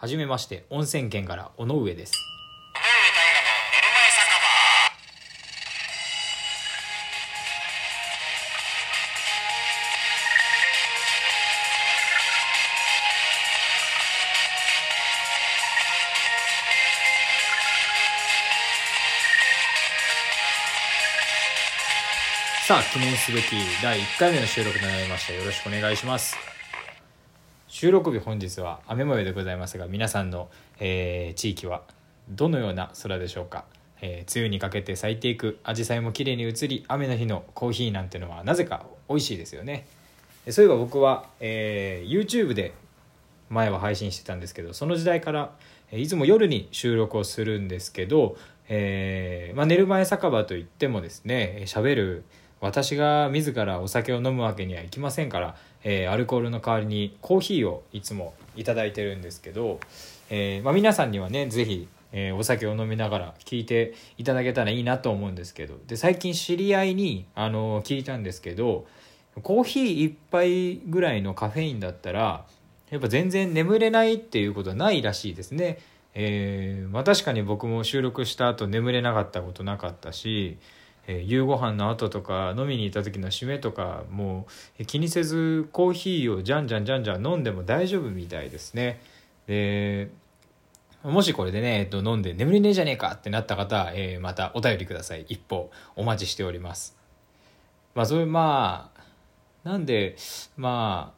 はじめまして温泉県から尾上です。さあ記念すべき第1回目の収録となりました。よろしくお願いします。収録日本日は雨模様でございますが皆さんの、えー地域はどのような空でしょうか、えー梅雨にかけて咲いていく紫陽花も綺麗に映り雨の日のコーヒーなんてのはなぜか美味しいですよね。そういえば僕は、えー YouTube で前は配信してたんですけどその時代からえいつも夜に収録をするんですけど、えーまあ、寝る前酒場といってもですね喋る私が自らお酒を飲むわけにはいきませんから、えーアルコールの代わりにコーヒーをいつもいいてるんですけど、えーまあ、皆さんにはねぜひ、えーお酒を飲みながら聞いていただけたらいいなと思うんですけどで最近知り合いに、あの聞いたんですけどコーヒー1杯ぐらいのカフェインだったらやっぱ全然眠れないっていうことはないらしいですね。えーまあ、確かに僕も収録した後眠れなかったことなかったし、えー夕ご飯の後とか飲みに行った時の締めとかもう気にせずコーヒーをじゃんじゃんじゃんじゃん飲んでも大丈夫みたいですね。でもしこれでね、えっと、飲んで眠れねえじゃねえかってなった方、えーまたお便りください。一歩お待ちしております。まあ、そういう、まあ、なんで、まあ、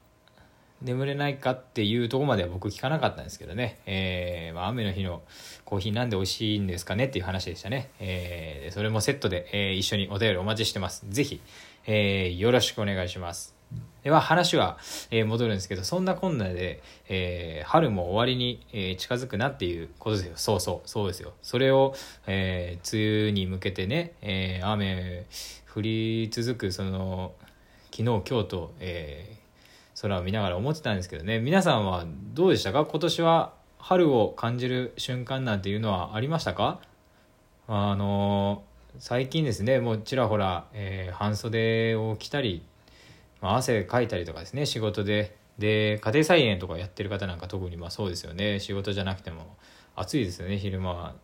眠れないかっていうとこまでは僕聞かなかったんですけどね、えーまあ、雨の日のコーヒーなんで美味しいんですかねっていう話でしたね、えーそれもセットで、えー一緒にお便りお待ちしてます。ぜひ、えーよろしくお願いします。では話は、えー戻るんですけどそんなこんなで、えー春も終わりに、えー近づくなっていうことですよ。そうそうそうですよ。それを、えー梅雨に向けてね、えー雨降り続くその昨日今日と、えー空を見ながら思ってたんですけどね。皆さんはどうでしたか？今年は春を感じる瞬間なんていうのはありましたか？あの最近ですねもうちらほら、えー半袖を着たり、まあ、汗かいたりとかですね仕事で。で家庭菜園とかやってる方なんか特にまあそうですよね。仕事じゃなくても暑いですよね昼間は、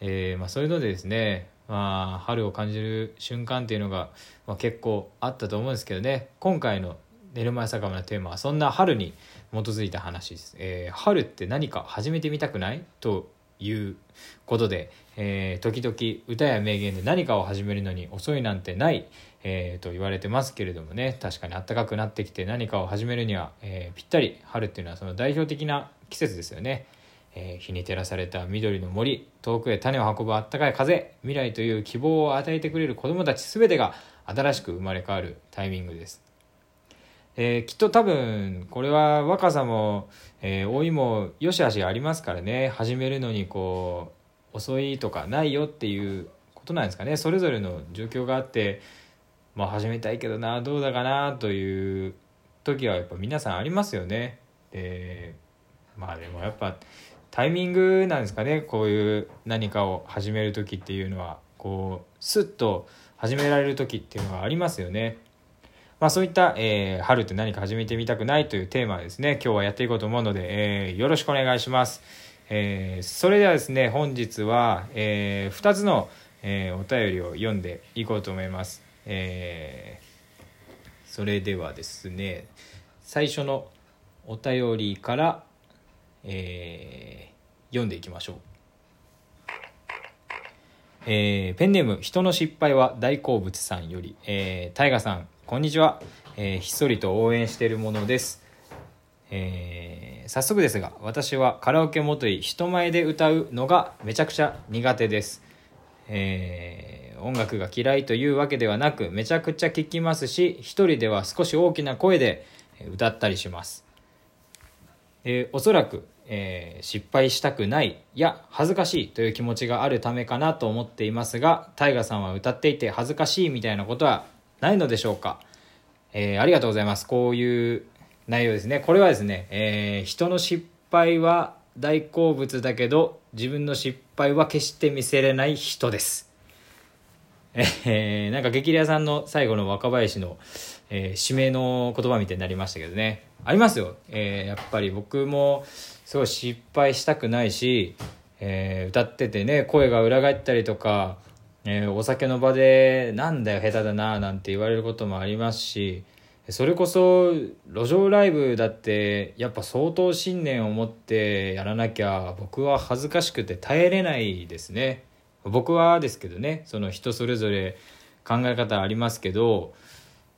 えーまあ、そういうのでですね、まあ、春を感じる瞬間っていうのが、まあ、結構あったと思うんですけどね。今回の「寝る前酒場」のテーマはそんな春に基づいた話です、えー春って何か始めてみたくないということで、えー時々歌や名言で何かを始めるのに遅いなんてない、えーと言われてますけれどもね。確かに暖かくなってきて何かを始めるには、えーぴったり春っていうのはその代表的な季節ですよね、え日に照らされた緑の森遠くへ種を運ぶあったかい風未来という希望を与えてくれる子どもたち全てが新しく生まれ変わるタイミングです。えーきっと多分これは若さも、えー老いもよしあしありますからね始めるのにこう遅いとかないよっていうことなんですかねそれぞれの状況があって、まあ、始めたいけどなどうだかなという時はやっぱ皆さんありますよね。でまあでもやっぱタイミングなんですかねこういう何かを始める時っていうのはこうスッと始められる時っていうのがありますよね。まあそういった、えー春って何か始めてみたくないというテーマですね、今日はやっていこうと思うので、えーよろしくお願いします。えーそれではですね、本日は、え2つの、えーお便りを読んでいこうと思います。えーそれではですね、最初のお便りから、えー読んでいきましょう。えーペンネーム人の失敗は大好物さんより、えー、タイガさんこんにちは、えーひっそりと応援しているものです、えー早速ですが私はカラオケもとい人前で歌うのがめちゃくちゃ苦手です、えー音楽が嫌いというわけではなくめちゃくちゃ聴きますし一人では少し大きな声で歌ったりします。えおそらく、えー失敗したくないや恥ずかしいという気持ちがあるためかなと思っていますがタイガさんは歌っていて恥ずかしいみたいなことはないのでしょうか、えーありがとうございます。こういう内容ですね。これはですね、えー人の失敗は大好物だけど自分の失敗は決して見せれない人です。えーなんか激レアさんの最後の若林の、えー締めの言葉みたいになりましたけどね。ありますよ、えーやっぱり僕もすごい失敗したくないし、えー歌っててね声が裏返ったりとか、えーお酒の場で「なんだよ下手だな」なんて言われることもありますしそれこそ路上ライブだってやっぱ相当信念を持ってやらなきゃ僕は恥ずかしくて耐えれないですね。僕はですけどねその人それぞれ考え方ありますけど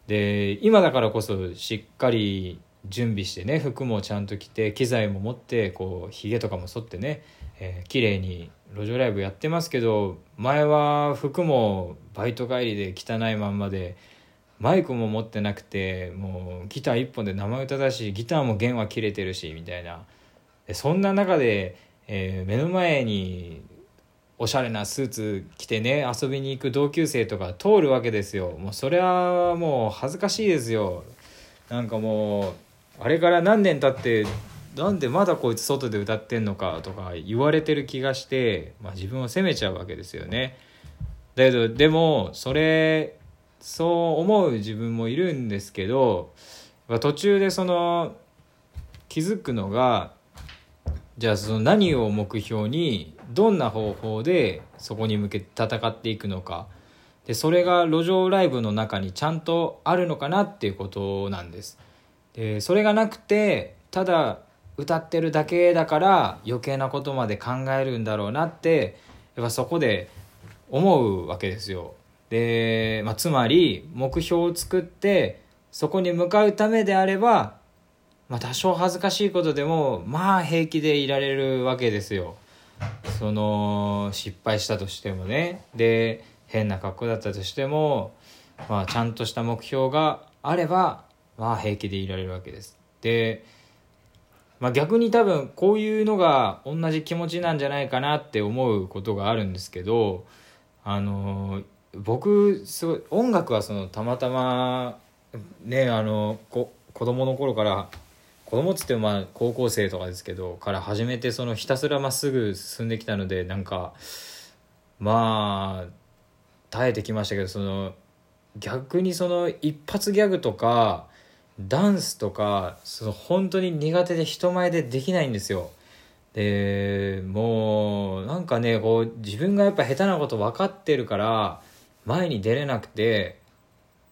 で今だからこそしっかり準備してね服もちゃんと着て機材も持ってこうひげとかも剃ってね、えー、綺麗に路上ライブやってますけど前は服もバイト帰りで汚いまんまでマイクも持ってなくてもうギター1本で生歌だしギターも弦は切れてるしみたいな。そんな中で、えー目の前におしゃれなスーツ着てね遊びに行く同級生とか通るわけですよ。もうそれはもう恥ずかしいですよ。なんかもうあれから何年経ってなんでまだこいつ外で歌ってんのかとか言われてる気がして、まあ、自分を責めちゃうわけですよね。だけどでもそれそう思う自分もいるんですけど途中でその気づくのがじゃあその何を目標にどんな方法でそこに向けて戦っていくのか。でそれが路上ライブの中にちゃんとあるのかなっていうことなんです。でそれがなくてただ歌ってるだけだから余計なことまで考えるんだろうなってやっぱそこで思うわけですよ。で、まあ、つまり目標を作ってそこに向かうためであればまあ、多少恥ずかしいことでもまあ平気でいられるわけですよ。その失敗したとしてもね。で変な格好だったとしても、まあ、ちゃんとした目標があればまあ平気でいられるわけです。で、まあ、逆に多分こういうのが同じ気持ちなんじゃないかなって思うことがあるんですけどあの僕すごい音楽はそのたまたまねあのこ子供の頃から子供っつってもまあ高校生とかですけどから始めてそのひたすらまっすぐ進んできたのでなんかまあ耐えてきましたけどその逆にその一発ギャグとかダンスとかその本当に苦手で人前でできないんですよ。でもうなんかねこう自分がやっぱ下手なこと分かってるから前に出れなくて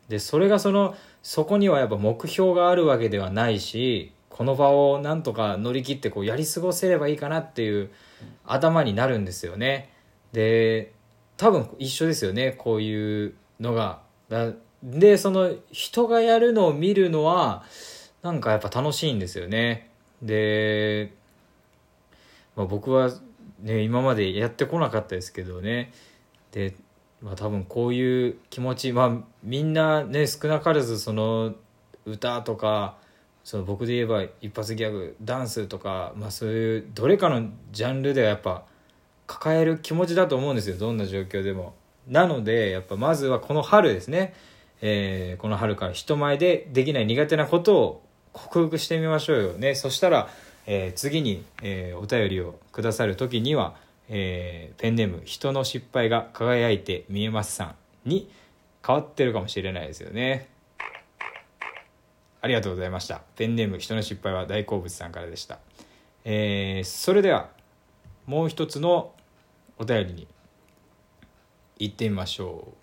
でそれがそのそこにはやっぱ目標があるわけではないしこの場をなんとか乗り切ってこうやり過ごせればいいかなっていう頭になるんですよねで多分一緒ですよねこういうのがでその人がやるのを見るのはなんかやっぱ楽しいんですよね。で、まあ、僕はね今までやってこなかったですけどね。でまあ多分こういう気持ちまあみんなね少なからずその歌とかその僕で言えば一発ギャグダンスとか、まあ、そういうどれかのジャンルではやっぱ抱える気持ちだと思うんですよ。どんな状況でも。なのでやっぱまずはこの春ですね、えーこの春から人前でできない苦手なことを克服してみましょうよね。そしたら、えー次に、えーお便りをくださる時には、えペンネーム「人の失敗が輝いて見えますさん」に変わってるかもしれないですよね。ありがとうございました。ペンネーム「人の失敗は大好物」さんからでした、えーそれではもう一つのお便りに行ってみましょう。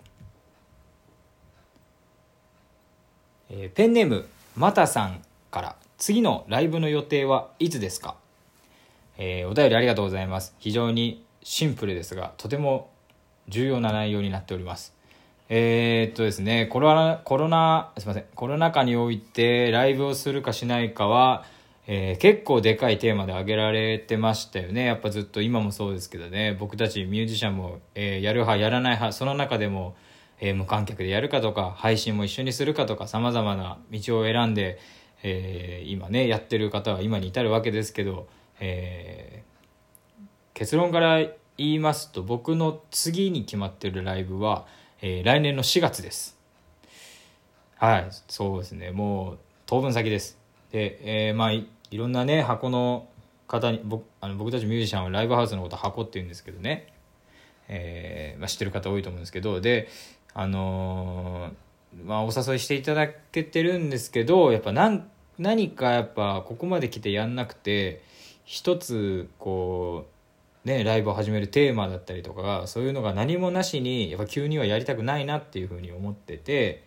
えーペンネームまたさんから。次のライブの予定はいつですか、えーお便りありがとうございます。非常にシンプルですがとても重要な内容になっております。えーっとですねコロナコロナすいません。コロナ禍においてライブをするかしないかは、えー結構でかいテーマで挙げられてましたよね。やっぱずっと今もそうですけどね。僕たちミュージシャンも、えーやる派やらない派その中でも、えー無観客でやるかとか配信も一緒にするかとかさまざまな道を選んで、えー今ねやってる方は今に至るわけですけど、えー結論から言いますと僕の次に決まってるライブは、え来年の4月です。はいそうですね。もう当分先です。で、えまあいいろんなね箱の方に僕あの僕たちミュージシャンはライブハウスのこと箱って言うんですけどね、えーまあ、知ってる方多いと思うんですけどであのーまあ、お誘いしていただけてるんですけどやっぱなん何かやっぱここまで来てやんなくて一つこうねライブを始めるテーマだったりとかそういうのが何もなしにやっぱ急にはやりたくないなっていうふうに思ってて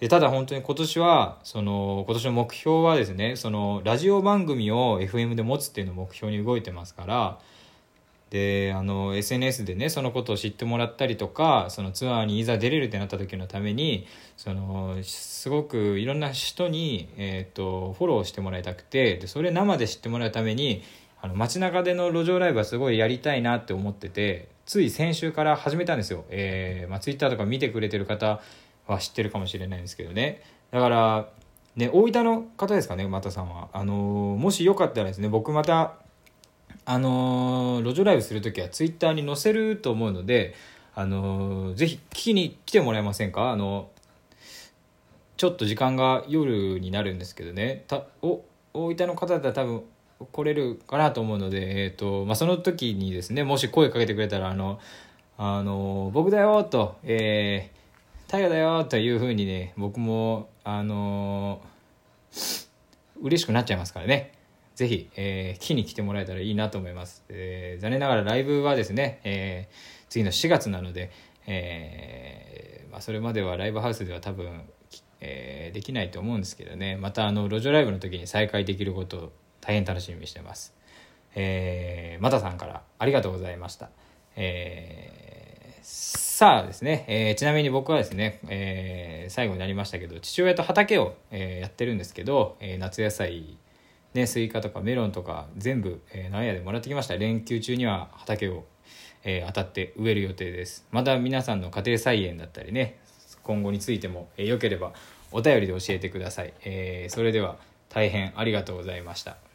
でただ本当に今年はその今年の目標はですねそのラジオ番組を FM で持つっていうのを目標に動いてますからであの SNS でねそのことを知ってもらったりとかそのツアーにいざ出れるってなった時のためにそのすごくいろんな人に、えーと、フォローしてもらいたくてでそれ生で知ってもらうためにあの街中での路上ライブはすごいやりたいなって思っててつい先週から始めたんですよ、えーまあ、Twitter とか見てくれてる方は知ってるかもしれないんですけどね。だからね大分の方ですかね又さんは。あの、もしよかったらですね僕またあのー、路上ライブする時はツイッターに載せると思うので、あのー、ぜひ聞きに来てもらえませんか？あのちょっと時間が夜になるんですけどねたお大分の方だったら多分来れるかなと思うので、えーとまあ、その時にですねもし声かけてくれたら「あのあの僕だよ」と「えー、大河だよ」というふうにね僕もあのー、嬉しくなっちゃいますからね。ぜひ、えー、聞きに来てもらえたらいいなと思います。えー、残念ながらライブはですね、えー、次の4月なので、えーまあ、それまではライブハウスでは多分、えー、できないと思うんですけどね、またあの路上ライブの時に再開できることを大変楽しみにしてます。えー、またさんからありがとうございました。えー、さあですね、えー、ちなみに僕はですね、えー、最後になりましたけど父親と畑を、えー、やってるんですけど、えー、夏野菜ね、スイカとかメロンとか全部、えー、苗屋でもらってきました。連休中には畑を、えー、当たって植える予定です。また皆さんの家庭菜園だったりね今後についても、えー、よければお便りで教えてください、えー、それでは大変ありがとうございました。